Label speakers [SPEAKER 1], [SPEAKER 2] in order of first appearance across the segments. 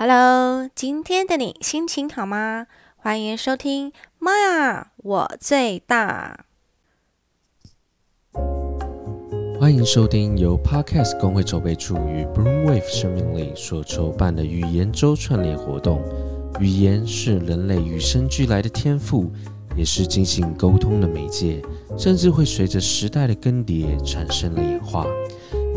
[SPEAKER 1] Hello，今天的你心情好吗？欢迎收听《妈呀，我最大》。
[SPEAKER 2] 欢迎收听由 Podcast 工会筹备处与 Broomwave 生命力所筹办的语言周串联活动。语言是人类与生俱来的天赋，也是进行沟通的媒介，甚至会随着时代的更迭产生了演化。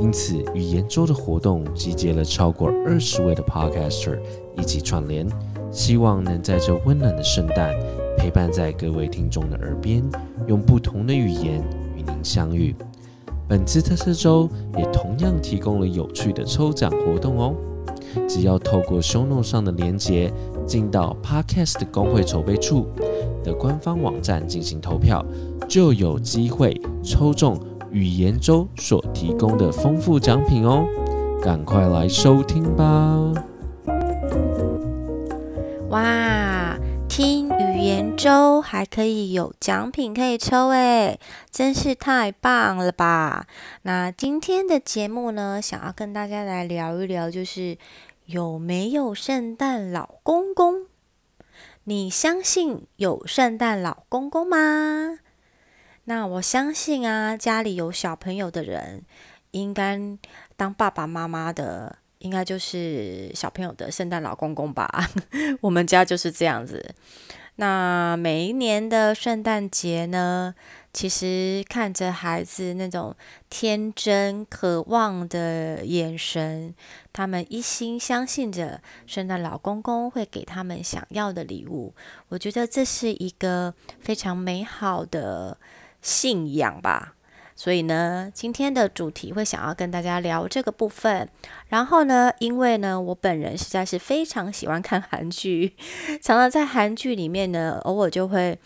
[SPEAKER 2] 因此，语言周的活动集结了超过二十位的 Podcaster 一起串联，希望能在这温暖的圣诞，陪伴在各位听众的耳边，用不同的语言与您相遇。本次特色周也同样提供了有趣的抽奖活动哦！只要透过 Show Note 上的连接，进到 Podcast 工会筹备处的官方网站进行投票，就有机会抽中语言周所提供的丰富奖品哦！赶快来收听吧！
[SPEAKER 1] 哇，听语言周还可以有奖品可以抽诶，真是太棒了吧！那今天的节目呢，想要跟大家来聊一聊，就是有没有圣诞老公公？你相信有圣诞老公公吗？那我相信啊，家里有小朋友的人，应该当爸爸妈妈的。应该就是小朋友的圣诞老公公吧，我们家就是这样子。那每一年的圣诞节呢，其实看着孩子那种天真渴望的眼神，他们一心相信着圣诞老公公会给他们想要的礼物。我觉得这是一个非常美好的信仰吧。所以呢，今天的主题会想要跟大家聊这个部分。然后呢，因为呢，我本人实在是非常喜欢看韩剧，常常在韩剧里面呢，偶尔就会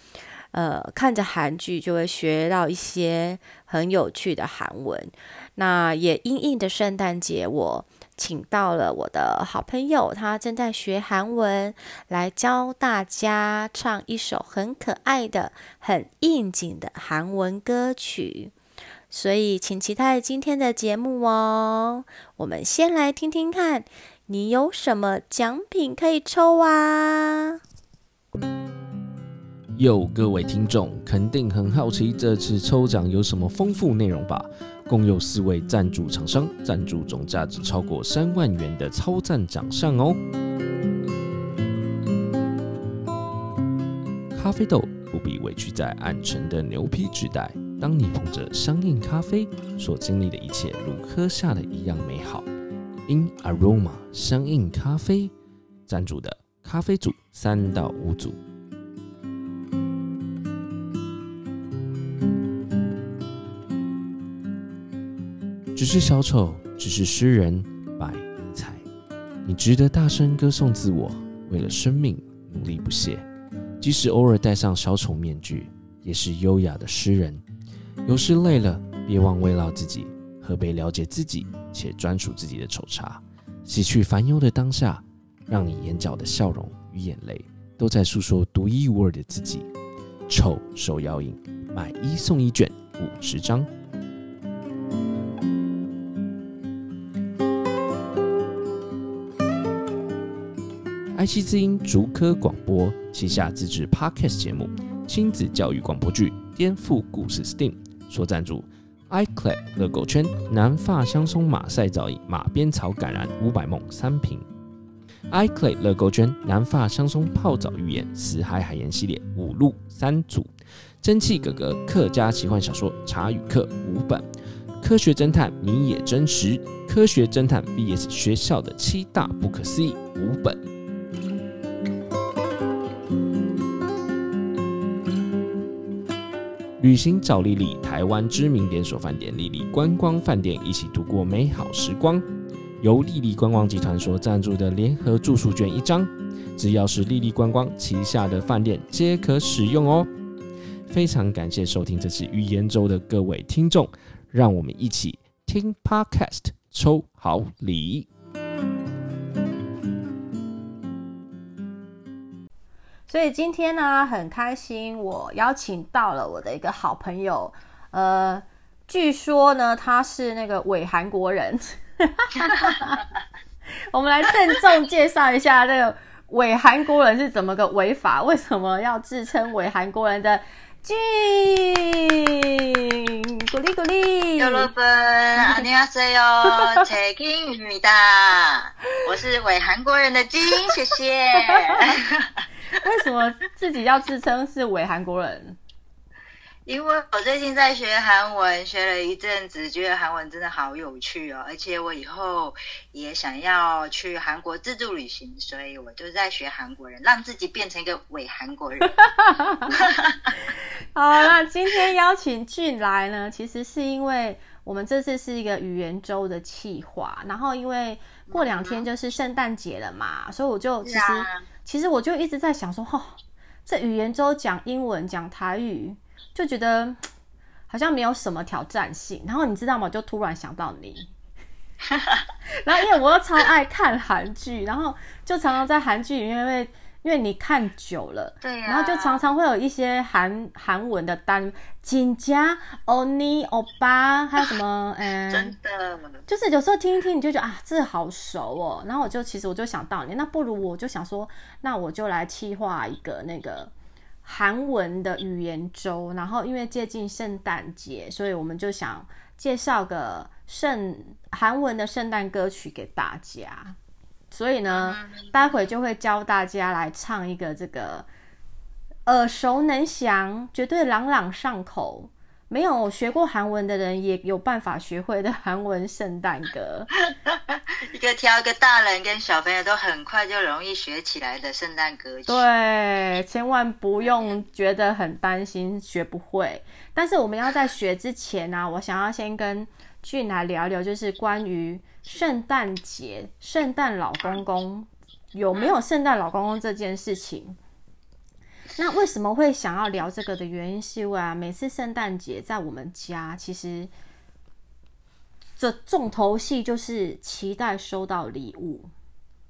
[SPEAKER 1] 呃看着韩剧，就会学到一些很有趣的韩文。那也因应的圣诞节，我请到了我的好朋友，他正在学韩文，来教大家唱一首很可爱的、很应景的韩文歌曲。所以，请期待今天的节目哦。我们先来听听看，你有什么奖品可以抽啊？
[SPEAKER 2] 有各位听众肯定很好奇，这次抽奖有什么丰富内容吧？共有四位赞助厂商赞助，总价值超过三万元的超赞奖项哦。咖啡豆不必委屈在暗沉的牛皮纸袋。当你捧着香印咖啡，所经历的一切如喝下的一样美好。In Aroma 香印咖啡赞助的咖啡组三到五组。只是小丑，只是诗人，百尼采。你值得大声歌颂自我，为了生命努力不懈，即使偶尔戴上小丑面具，也是优雅的诗人。有时累了，别忘慰劳自己，喝杯了解自己且专属自己的丑茶，洗去烦忧的当下，让你眼角的笑容与眼泪都在诉说独一无二的自己。丑手摇饮，买一送一卷五十张。爱惜之音竹科广播旗下自制 Podcast 节目亲子教育广播剧《颠覆故事》Steam。所赞助，iClay 乐购圈南发香松马赛皂液马鞭草橄榄五百梦三瓶，iClay 乐购圈南发香松泡澡浴盐死海海盐系列五路三组，蒸汽哥哥客家奇幻小说茶与客五本，科学侦探谜也真实，科学侦探 VS 学校的七大不可思议五本。旅行找丽丽，台湾知名连锁饭店丽丽观光饭店，一起度过美好时光。由丽丽观光集团所赞助的联合住宿券一张，只要是丽丽观光旗下的饭店皆可使用哦。非常感谢收听这次语言周的各位听众，让我们一起听 Podcast 抽好礼。
[SPEAKER 1] 所以今天呢，很开心，我邀请到了我的一个好朋友，呃，据说呢，他是那个伪韩国人， 我们来郑重介绍一下这个伪韩国人是怎么个违法？为什么要自称伪韩国人的俊？鼓励鼓励。
[SPEAKER 3] 여러분안녕하세요책임입니다。我是伪韩国人的金，谢谢。
[SPEAKER 1] 为什么自己要自称是伪韩国人？
[SPEAKER 3] 因为我最近在学韩文，学了一阵子，觉得韩文真的好有趣哦，而且我以后也想要去韩国自助旅行，所以我就在学韩国人，让自己变成一个伪韩国人。
[SPEAKER 1] 好，那今天邀请俊来呢，其实是因为我们这次是一个语言周的企划，然后因为过两天就是圣诞节了嘛，所以我就其实其实我就一直在想说，哦，这语言周讲英文讲台语。就觉得好像没有什么挑战性，然后你知道吗？就突然想到你，然后因为我又超爱看韩剧，然后就常常在韩剧里面，因为因为你看久了，
[SPEAKER 3] 对
[SPEAKER 1] 然后就常常会有一些韩韩文的单，锦家欧尼欧巴，还有什么，
[SPEAKER 3] 嗯，真的，
[SPEAKER 1] 就是有时候听一听，你就觉得啊，这好熟哦。然后我就其实我就想到你，那不如我就想说，那我就来企划一个那个。韩文的语言周，然后因为接近圣诞节，所以我们就想介绍个圣韩文的圣诞歌曲给大家。所以呢，待会就会教大家来唱一个这个耳熟能详、绝对朗朗上口。没有学过韩文的人也有办法学会的韩文圣诞歌，
[SPEAKER 3] 一个挑一个大人跟小朋友都很快就容易学起来的圣诞歌曲。
[SPEAKER 1] 对，千万不用觉得很担心学不会。但是我们要在学之前呢，我想要先跟俊来聊聊，就是关于圣诞节、圣诞老公公有没有圣诞老公公这件事情。那为什么会想要聊这个的原因是，因为啊，每次圣诞节在我们家，其实这重头戏就是期待收到礼物，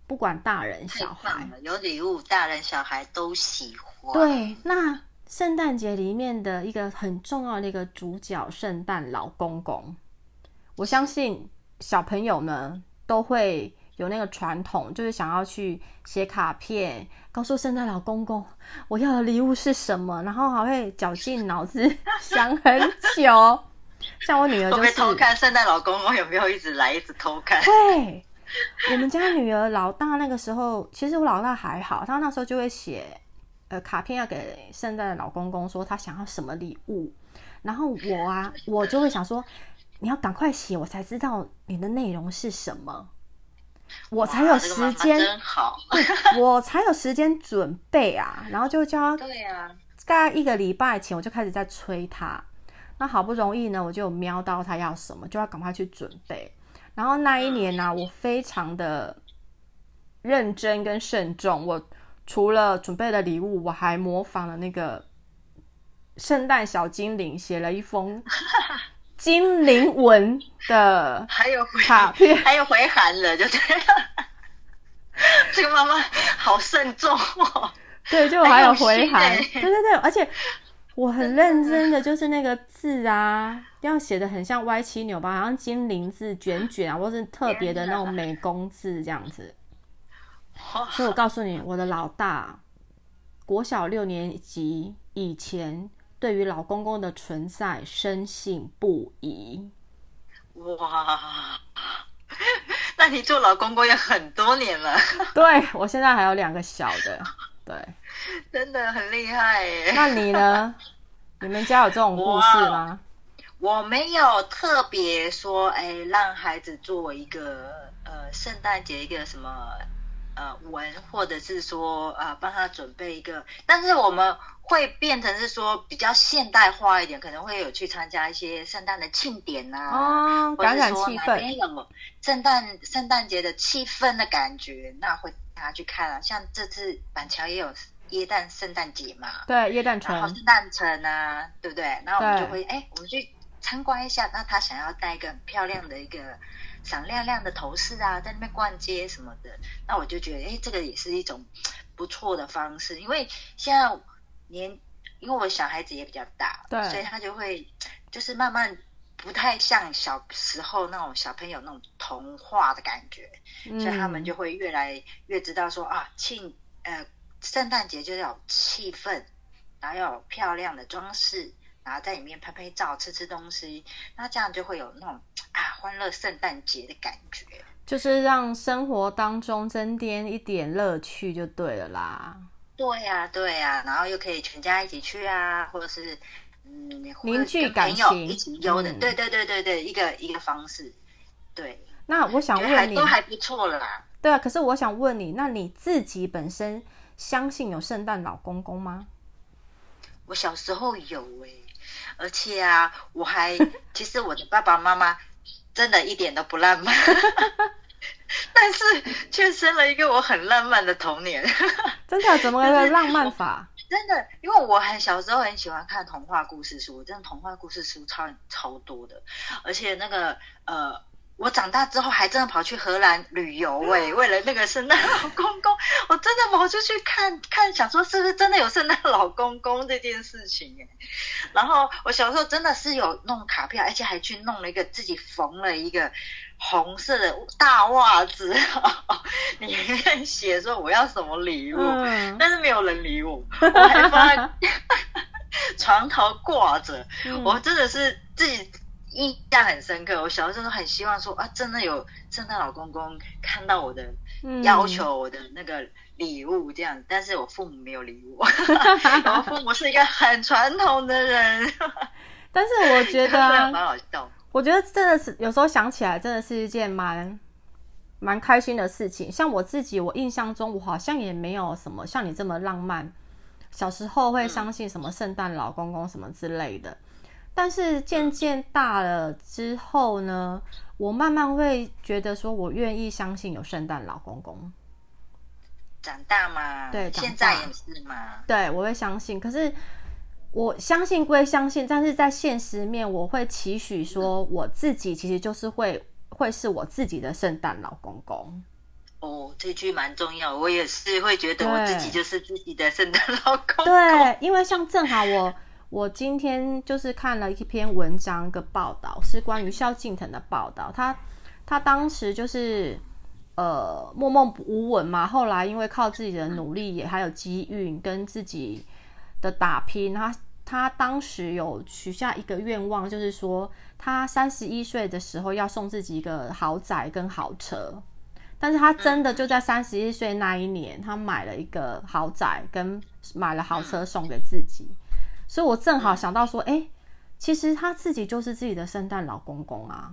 [SPEAKER 1] 不管大人小孩，
[SPEAKER 3] 有礼物，大人小孩都喜欢。
[SPEAKER 1] 对，那圣诞节里面的一个很重要的一个主角——圣诞老公公，我相信小朋友呢都会。有那个传统，就是想要去写卡片，告诉圣诞老公公我要的礼物是什么，然后还会绞尽脑汁 想很久。像我女儿就是
[SPEAKER 3] 偷看圣诞老公公有没有一直来，一直偷看。
[SPEAKER 1] 对，我们家女儿老大那个时候，其实我老大还好，他那时候就会写呃卡片要给圣诞老公公，说他想要什么礼物。然后我啊，我就会想说，你要赶快写，我才知道你的内容是什么。我才有时间，我才有时间准备啊！然后就叫
[SPEAKER 3] 他，对呀，
[SPEAKER 1] 大概一个礼拜前我就开始在催他。那好不容易呢，我就瞄到他要什么，就要赶快去准备。然后那一年呢，我非常的认真跟慎重。我除了准备了礼物，我还模仿了那个圣诞小精灵，写了一封。精灵文的，
[SPEAKER 3] 还有
[SPEAKER 1] 卡片，
[SPEAKER 3] 还有回函了，就对了。这个妈妈好慎重哦。
[SPEAKER 1] 对，就还有回函，对对对，而且我很认真的，就是那个字啊，要写的很像歪七扭八，好像金灵字卷卷啊，或是特别的那种美工字这样子。所以我告诉你，我的老大，国小六年级以前。对于老公公的存在深信不疑。
[SPEAKER 3] 哇，那你做老公公也很多年了。
[SPEAKER 1] 对，我现在还有两个小的。对，
[SPEAKER 3] 真的很厉害。
[SPEAKER 1] 那你呢？你们家有这种故事吗？
[SPEAKER 3] 我没有特别说，哎，让孩子做一个呃，圣诞节一个什么。呃，文或者是说呃，帮他准备一个，但是我们会变成是说比较现代化一点，可能会有去参加一些圣诞的庆典呐，
[SPEAKER 1] 哦，感染气氛，
[SPEAKER 3] 有圣诞圣诞节的气氛的感觉，那会大家去看啊。像这次板桥也有耶诞圣诞节嘛，
[SPEAKER 1] 对，耶诞城，
[SPEAKER 3] 圣诞城啊，对不对？然后我们就会哎，我们去参观一下。那他想要带一个很漂亮的一个。闪亮亮的头饰啊，在那边逛街什么的，那我就觉得，哎，这个也是一种不错的方式。因为现在年，因为我小孩子也比较大，
[SPEAKER 1] 对，
[SPEAKER 3] 所以他就会就是慢慢不太像小时候那种小朋友那种童话的感觉，所以他们就会越来越知道说啊，庆呃圣诞节就要有气氛，然后要有漂亮的装饰，然后在里面拍拍照、吃吃东西，那这样就会有那种啊欢乐圣诞节的感觉。
[SPEAKER 1] 就是让生活当中增添一点乐趣就对了啦。
[SPEAKER 3] 对呀，对呀，然后又可以全家一起去啊，或者是嗯，
[SPEAKER 1] 凝聚感情
[SPEAKER 3] 一起游的，对对对对对，一个一个方式。对，
[SPEAKER 1] 那我想问你，
[SPEAKER 3] 都还不错了啦。
[SPEAKER 1] 对啊，可是我想问你，那你自己本身相信有圣诞老公公吗？
[SPEAKER 3] 我小时候有哎，而且啊，我还 其实我的爸爸妈妈。真的一点都不浪漫，但是却生了一个我很浪漫的童年。
[SPEAKER 1] 真的？怎么个浪漫法？
[SPEAKER 3] 真的，因为我很小时候很喜欢看童话故事书，真的童话故事书超超多的，而且那个呃。我长大之后还真的跑去荷兰旅游哎，为了那个圣诞老公公，我真的跑出去看看，想说是不是真的有圣诞老公公这件事情哎。然后我小时候真的是有弄卡片，而且还去弄了一个自己缝了一个红色的大袜子，里面写说我要什么礼物，但是没有人理我，我还放在 床头挂着，我真的是自己。印象很深刻，我小时候很希望说啊，真的有圣诞老公公看到我的要求，我的那个礼物这样，但是我父母没有理我，我父母是一个很传统的人。
[SPEAKER 1] 但是我觉得
[SPEAKER 3] 蛮好笑，
[SPEAKER 1] 我觉得真的是有时候想起来，真的是一件蛮蛮开心的事情。像我自己，我印象中我好像也没有什么像你这么浪漫，小时候会相信什么圣诞老公公什么之类的。但是渐渐大了之后呢，我慢慢会觉得说，我愿意相信有圣诞老公公。
[SPEAKER 3] 长大嘛，
[SPEAKER 1] 对，
[SPEAKER 3] 现在也是嘛。
[SPEAKER 1] 对，我会相信。可是我相信归相信，但是在现实面，我会期许说，我自己其实就是会会是我自己的圣诞老公公。
[SPEAKER 3] 哦，这句蛮重要，我也是会觉得我自己就是自己的圣诞老公公。
[SPEAKER 1] 对，因为像正好我。我今天就是看了一篇文章，一个报道是关于萧敬腾的报道。他他当时就是呃默默无闻嘛，后来因为靠自己的努力，也还有机遇跟自己的打拼，他他当时有许下一个愿望，就是说他三十一岁的时候要送自己一个豪宅跟豪车。但是他真的就在三十一岁那一年，他买了一个豪宅跟买了豪车送给自己。所以，我正好想到说，哎，其实他自己就是自己的圣诞老公公啊。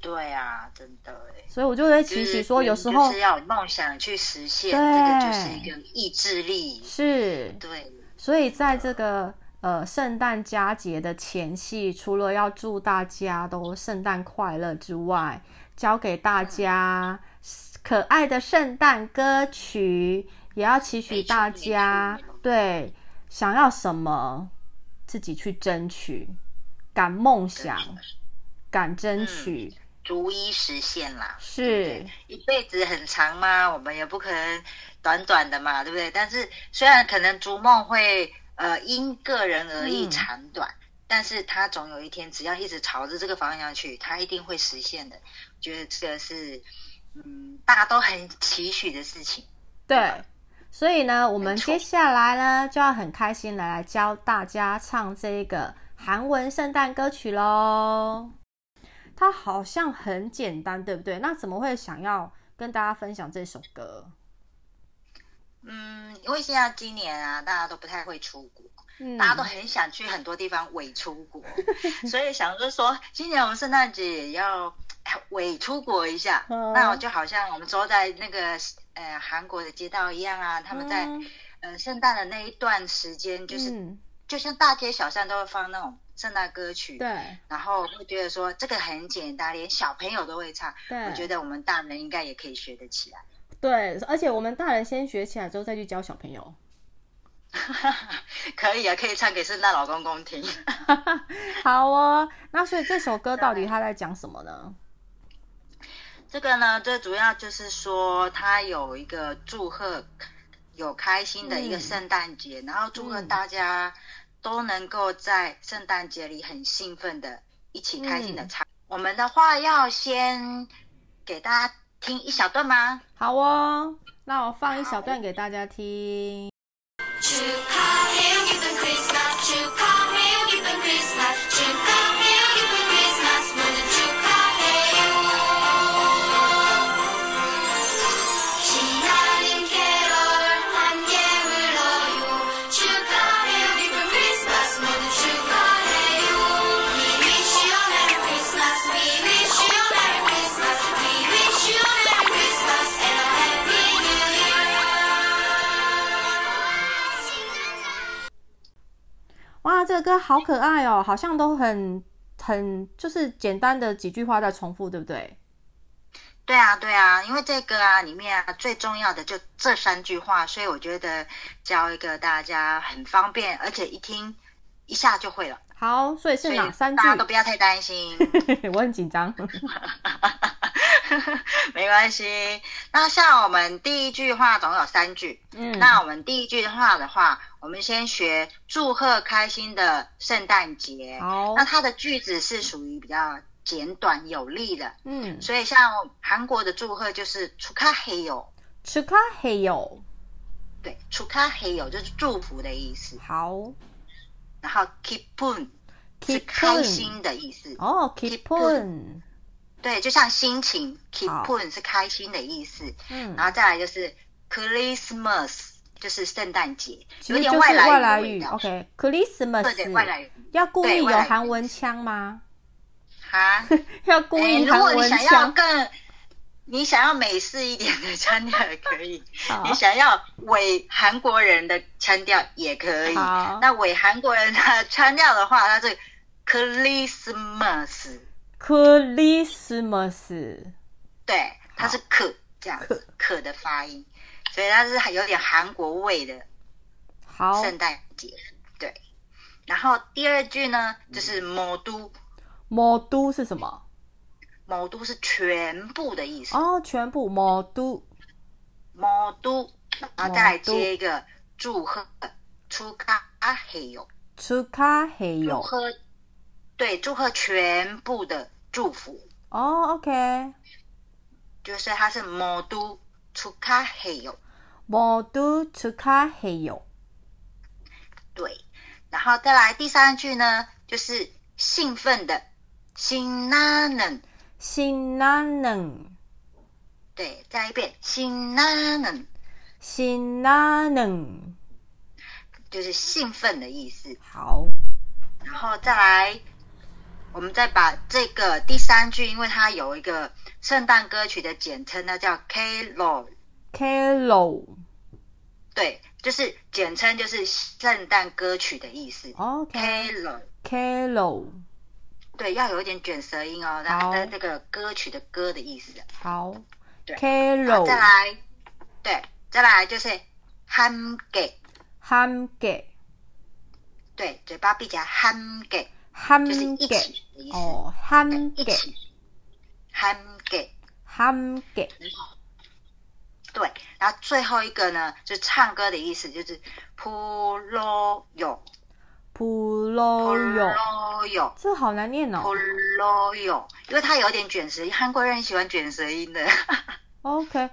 [SPEAKER 3] 对啊，真的哎。
[SPEAKER 1] 所以我就会期许说，有时候
[SPEAKER 3] 是要梦想去实现，这个就是一个意志力。
[SPEAKER 1] 是，
[SPEAKER 3] 对。
[SPEAKER 1] 所以，在这个呃圣诞佳节的前夕，除了要祝大家都圣诞快乐之外，教给大家可爱的圣诞歌曲，也要期许大家对。想要什么，自己去争取，敢梦想，敢争取，
[SPEAKER 3] 逐一实现啦。
[SPEAKER 1] 是，
[SPEAKER 3] 一辈子很长嘛？我们也不可能短短的嘛，对不对？但是虽然可能逐梦会呃因个人而异长短，但是他总有一天，只要一直朝着这个方向去，他一定会实现的。我觉得这个是嗯大家都很期许的事情。
[SPEAKER 1] 对。所以呢，我们接下来呢就要很开心的来教大家唱这个韩文圣诞歌曲喽。它好像很简单，对不对？那怎么会想要跟大家分享这首歌？
[SPEAKER 3] 嗯，因为现在今年啊，大家都不太会出国，大家都很想去很多地方伪出国，所以想着说，今年我们圣诞节也要伪出国一下。那我就好像我们坐在那个。呃，韩国的街道一样啊，他们在呃圣诞的那一段时间，就是就像大街小巷都会放那种圣诞歌曲，
[SPEAKER 1] 对，
[SPEAKER 3] 然后会觉得说这个很简单，连小朋友都会唱，
[SPEAKER 1] 对，
[SPEAKER 3] 我觉得我们大人应该也可以学得起来，
[SPEAKER 1] 对，而且我们大人先学起来之后再去教小朋友，
[SPEAKER 3] 可以啊，可以唱给圣诞老公公听，
[SPEAKER 1] 好哦，那所以这首歌到底 他在讲什么呢？
[SPEAKER 3] 这个呢，最主要就是说，他有一个祝贺，有开心的一个圣诞节，然后祝贺大家都能够在圣诞节里很兴奋的一起开心的
[SPEAKER 1] 嗯
[SPEAKER 3] 唱。我们的话要先给大家听一小段吗？
[SPEAKER 1] 好哦，那我放一小段给大家听。哇，这个歌好可爱哦，好像都很很就是简单的几句话在重复，对不对？
[SPEAKER 3] 对啊，对啊，因为这个啊里面啊最重要的就这三句话，所以我觉得教一个大家很方便，而且一听一下就会了。
[SPEAKER 1] 好，所以是哪三句
[SPEAKER 3] 大？家都不要太担心，
[SPEAKER 1] 我很紧张。
[SPEAKER 3] 没关系。那像我们第一句话总共有三句，
[SPEAKER 1] 嗯，
[SPEAKER 3] 那我们第一句话的话，我们先学祝贺开心的圣诞节。
[SPEAKER 1] 好
[SPEAKER 3] 那，它的句子是属于比较简短有力的，
[SPEAKER 1] 嗯，
[SPEAKER 3] 所以像韩国的祝贺就是축하해요，
[SPEAKER 1] 吃卡黑有
[SPEAKER 3] 对，축하해요就是祝福的意思。
[SPEAKER 1] 好
[SPEAKER 3] 然后기쁜是
[SPEAKER 1] Keep
[SPEAKER 3] 开
[SPEAKER 1] on
[SPEAKER 3] 心的意思，
[SPEAKER 1] 哦，keep
[SPEAKER 3] Keep
[SPEAKER 1] on，
[SPEAKER 3] 对，就像心情，kipun 是开心的意思。
[SPEAKER 1] 嗯。
[SPEAKER 3] 然，后再来就是 Christmas，就是圣诞节，有点
[SPEAKER 1] 外
[SPEAKER 3] 来
[SPEAKER 1] 来语
[SPEAKER 3] 语的味道
[SPEAKER 1] ，OK，Christmas，
[SPEAKER 3] 对对，外来语。
[SPEAKER 1] 要故意有韩文腔吗？
[SPEAKER 3] 哈。
[SPEAKER 1] 要故
[SPEAKER 3] 哎
[SPEAKER 1] 意韩文
[SPEAKER 3] 如果你想要
[SPEAKER 1] 腔，
[SPEAKER 3] 更，你想要美式一点的腔调也可以，你想要伪韩国人的腔调也可以。那伪韩国人的腔调的话，它是 Christmas，
[SPEAKER 1] 克里斯莫斯
[SPEAKER 3] 对它是可这样子可。的发音所以它是有点韩国味的
[SPEAKER 1] 好。
[SPEAKER 3] 圣诞节对。然后第二句呢就是魔都。
[SPEAKER 1] 魔都是什么？
[SPEAKER 3] 魔都是全部的意思。
[SPEAKER 1] 哦全部魔都。
[SPEAKER 3] 魔都后再来接一个祝贺出卡阿黑
[SPEAKER 1] 哟。出卡黑
[SPEAKER 3] 哟。贺对祝贺全部的祝福。
[SPEAKER 1] 哦、，OK，
[SPEAKER 3] 就是它是魔都出卡黑哟，
[SPEAKER 1] 魔都出卡黑哟。
[SPEAKER 3] 对，然后再来第三句呢，就是兴奋的，新那能，
[SPEAKER 1] 新那能。
[SPEAKER 3] 对，再一遍，新那能，
[SPEAKER 1] 新那能，
[SPEAKER 3] 就是兴奋的意思。
[SPEAKER 1] 好，
[SPEAKER 3] 然后再来。我们再把这个第三句，因为它有一个圣诞歌曲的简称，那叫 k
[SPEAKER 1] a l o k a l o
[SPEAKER 3] 对，就是简称就是圣诞歌曲的意思。
[SPEAKER 1] 哦
[SPEAKER 3] k
[SPEAKER 1] a l o k a l o
[SPEAKER 3] 对，要有一点卷舌音哦，
[SPEAKER 1] 然
[SPEAKER 3] 后这个歌曲的歌的意思。
[SPEAKER 1] 好
[SPEAKER 3] ，k a l o
[SPEAKER 1] 再
[SPEAKER 3] 来，对，再来就是 h a
[SPEAKER 1] m g e h a m g e
[SPEAKER 3] 对，嘴巴闭起来 h a m g e
[SPEAKER 1] 함
[SPEAKER 3] 就是一
[SPEAKER 1] 께，
[SPEAKER 3] 起的意思。
[SPEAKER 1] 哦，
[SPEAKER 3] 对
[SPEAKER 1] 함
[SPEAKER 3] 一
[SPEAKER 1] 께，
[SPEAKER 3] 起함께，
[SPEAKER 1] 함 께，
[SPEAKER 3] 对，然后最后一个呢，就是唱歌的意思，就是불러요，
[SPEAKER 1] 불러요，
[SPEAKER 3] 러요。
[SPEAKER 1] 这好难念哦
[SPEAKER 3] p。l o y 因为它有点卷舌音，韩国人很喜欢卷舌音的，
[SPEAKER 1] OK，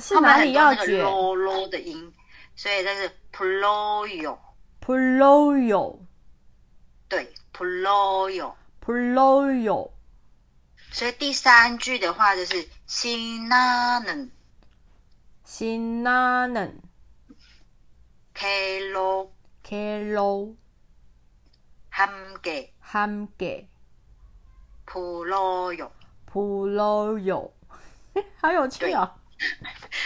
[SPEAKER 1] 是
[SPEAKER 3] 他们
[SPEAKER 1] 哪里要
[SPEAKER 3] 很多那个
[SPEAKER 1] 卷
[SPEAKER 3] lo lo 的音，所以这是 p l o y
[SPEAKER 1] 불러요，
[SPEAKER 3] 对 p l o y
[SPEAKER 1] 불러요，
[SPEAKER 3] 所以第三句的话就是신나는
[SPEAKER 1] 신나는
[SPEAKER 3] 캐로
[SPEAKER 1] 캐롤
[SPEAKER 3] 함께
[SPEAKER 1] 함께
[SPEAKER 3] 불러요。
[SPEAKER 1] 불러요，好有趣哦。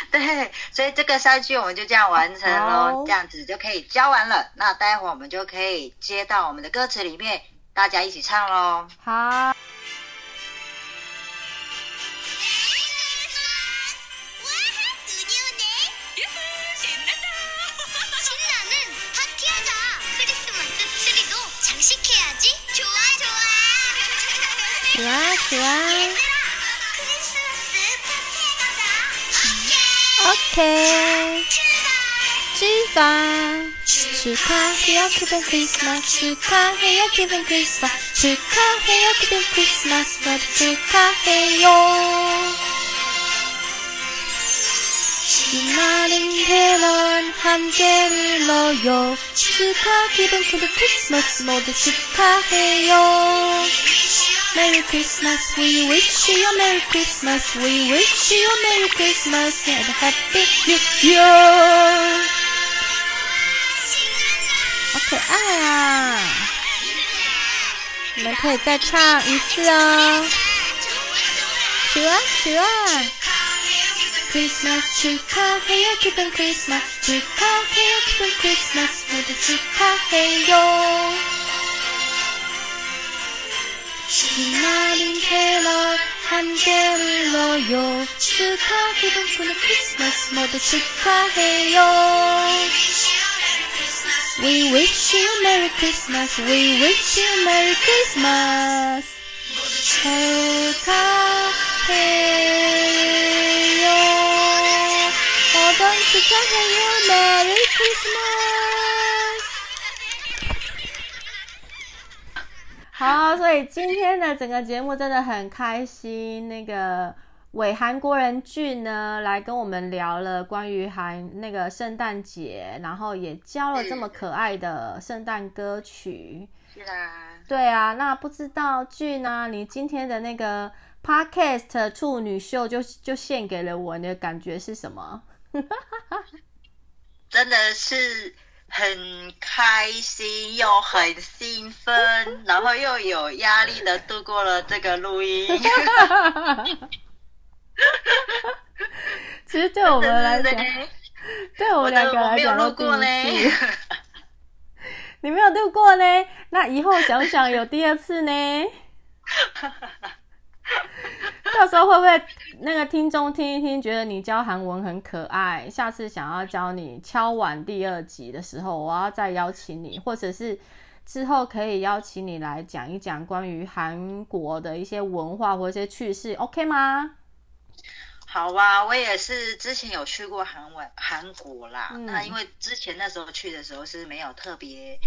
[SPEAKER 3] 对，所以这个三句我们就这样完成
[SPEAKER 1] 好
[SPEAKER 3] 喽，这样子就可以教完了。那待会儿我们就可以接到我们的歌词里面，大家一起唱喽。
[SPEAKER 1] 好，
[SPEAKER 4] 하해요
[SPEAKER 1] 기쁜 크리스마스 축하해요 기쁜 크리스마스 축하해요 기쁜 크리스마스 모두 축하해요 수많은 배런 함께 불러요 축하 기분 크리스마스 모두 축하해요 Merry Christmas, we wish you a Merry Christmas, we wish you a Merry Christmas and a Happy New Year。好可爱啊！你们可以再唱一次哦。许愿，许愿。Christmas 축하해요 기쁜 Christmas 축하해요 기쁜 Christmas 모두 축하해요 수많은 캐럴 함께 불러요 축하 기분 크리스마스 모두 축하해요 We wish you a Merry Christmas We wish you a Merry Christmas 축하해요 모두 축하해요 Merry Christmas 好，所以今天的整个节目真的很开心。那个 伪韩国人俊呢，来跟我们聊了关于韩那个圣诞节，然后也教了这么可爱的圣诞歌曲。
[SPEAKER 3] 是啊，
[SPEAKER 1] 对啊，那不知道俊呢、你今天的那个 podcast 处女秀就就献给了我，你的感觉是什么？
[SPEAKER 3] 真的是很开心又很兴奋，然后又有压力的度过了这个录音。
[SPEAKER 1] 其实对我们来讲，对我
[SPEAKER 3] 我
[SPEAKER 1] 们两个来讲都
[SPEAKER 3] 录过呢
[SPEAKER 1] 第一次。你没有录过呢？那以后想想有第二次呢？到时候会不会那个听众听一听，觉得你教韩文很可爱，下次想要教你敲碗第二集的时候，我要再邀请你，或者是之后可以邀请你来讲一讲关于韩国的一些文化或一些趣事，OK 吗？
[SPEAKER 3] 好啊，我也是之前有去过韩文韩国啦。
[SPEAKER 1] 嗯
[SPEAKER 3] 那因为之前那时候去的时候是没有特别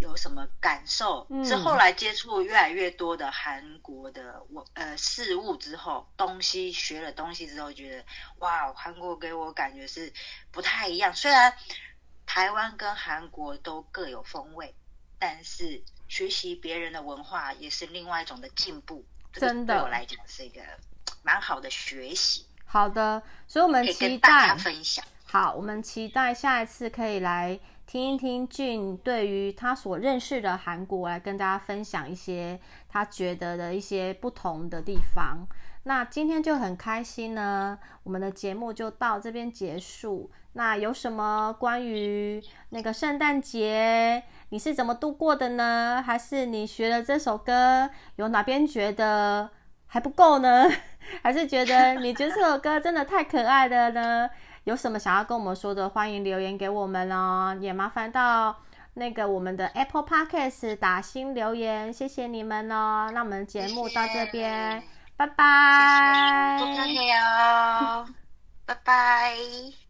[SPEAKER 3] 有什么感受，
[SPEAKER 1] 嗯
[SPEAKER 3] 是后来接触越来越多的韩国的我呃事物之后，东西学了东西之后，觉得哇，韩国给我感觉是不太一样。虽然台湾跟韩国都各有风味，但是学习别人的文化也是另外一种的进步。这个
[SPEAKER 1] 真的
[SPEAKER 3] 对我来讲是一个蛮好的学习。
[SPEAKER 1] 好的，所以我们期待。
[SPEAKER 3] 分享。
[SPEAKER 1] 好，我们期待下一次可以来听一听俊对于他所认识的韩国来跟大家分享一些他觉得的一些不同的地方。那今天就很开心呢，我们的节目就到这边结束。那有什么关于那个圣诞节你是怎么度过的呢？还是你学了这首歌有哪边觉得还不够呢？还是觉得你觉得这首歌真的太可爱了呢？有什么想要跟我们说的，欢迎留言给我们哦。也麻烦到那个我们的 Apple Podcast 打新留言，谢谢你们哦。那我们节目到这边，拜拜。
[SPEAKER 3] 拜拜。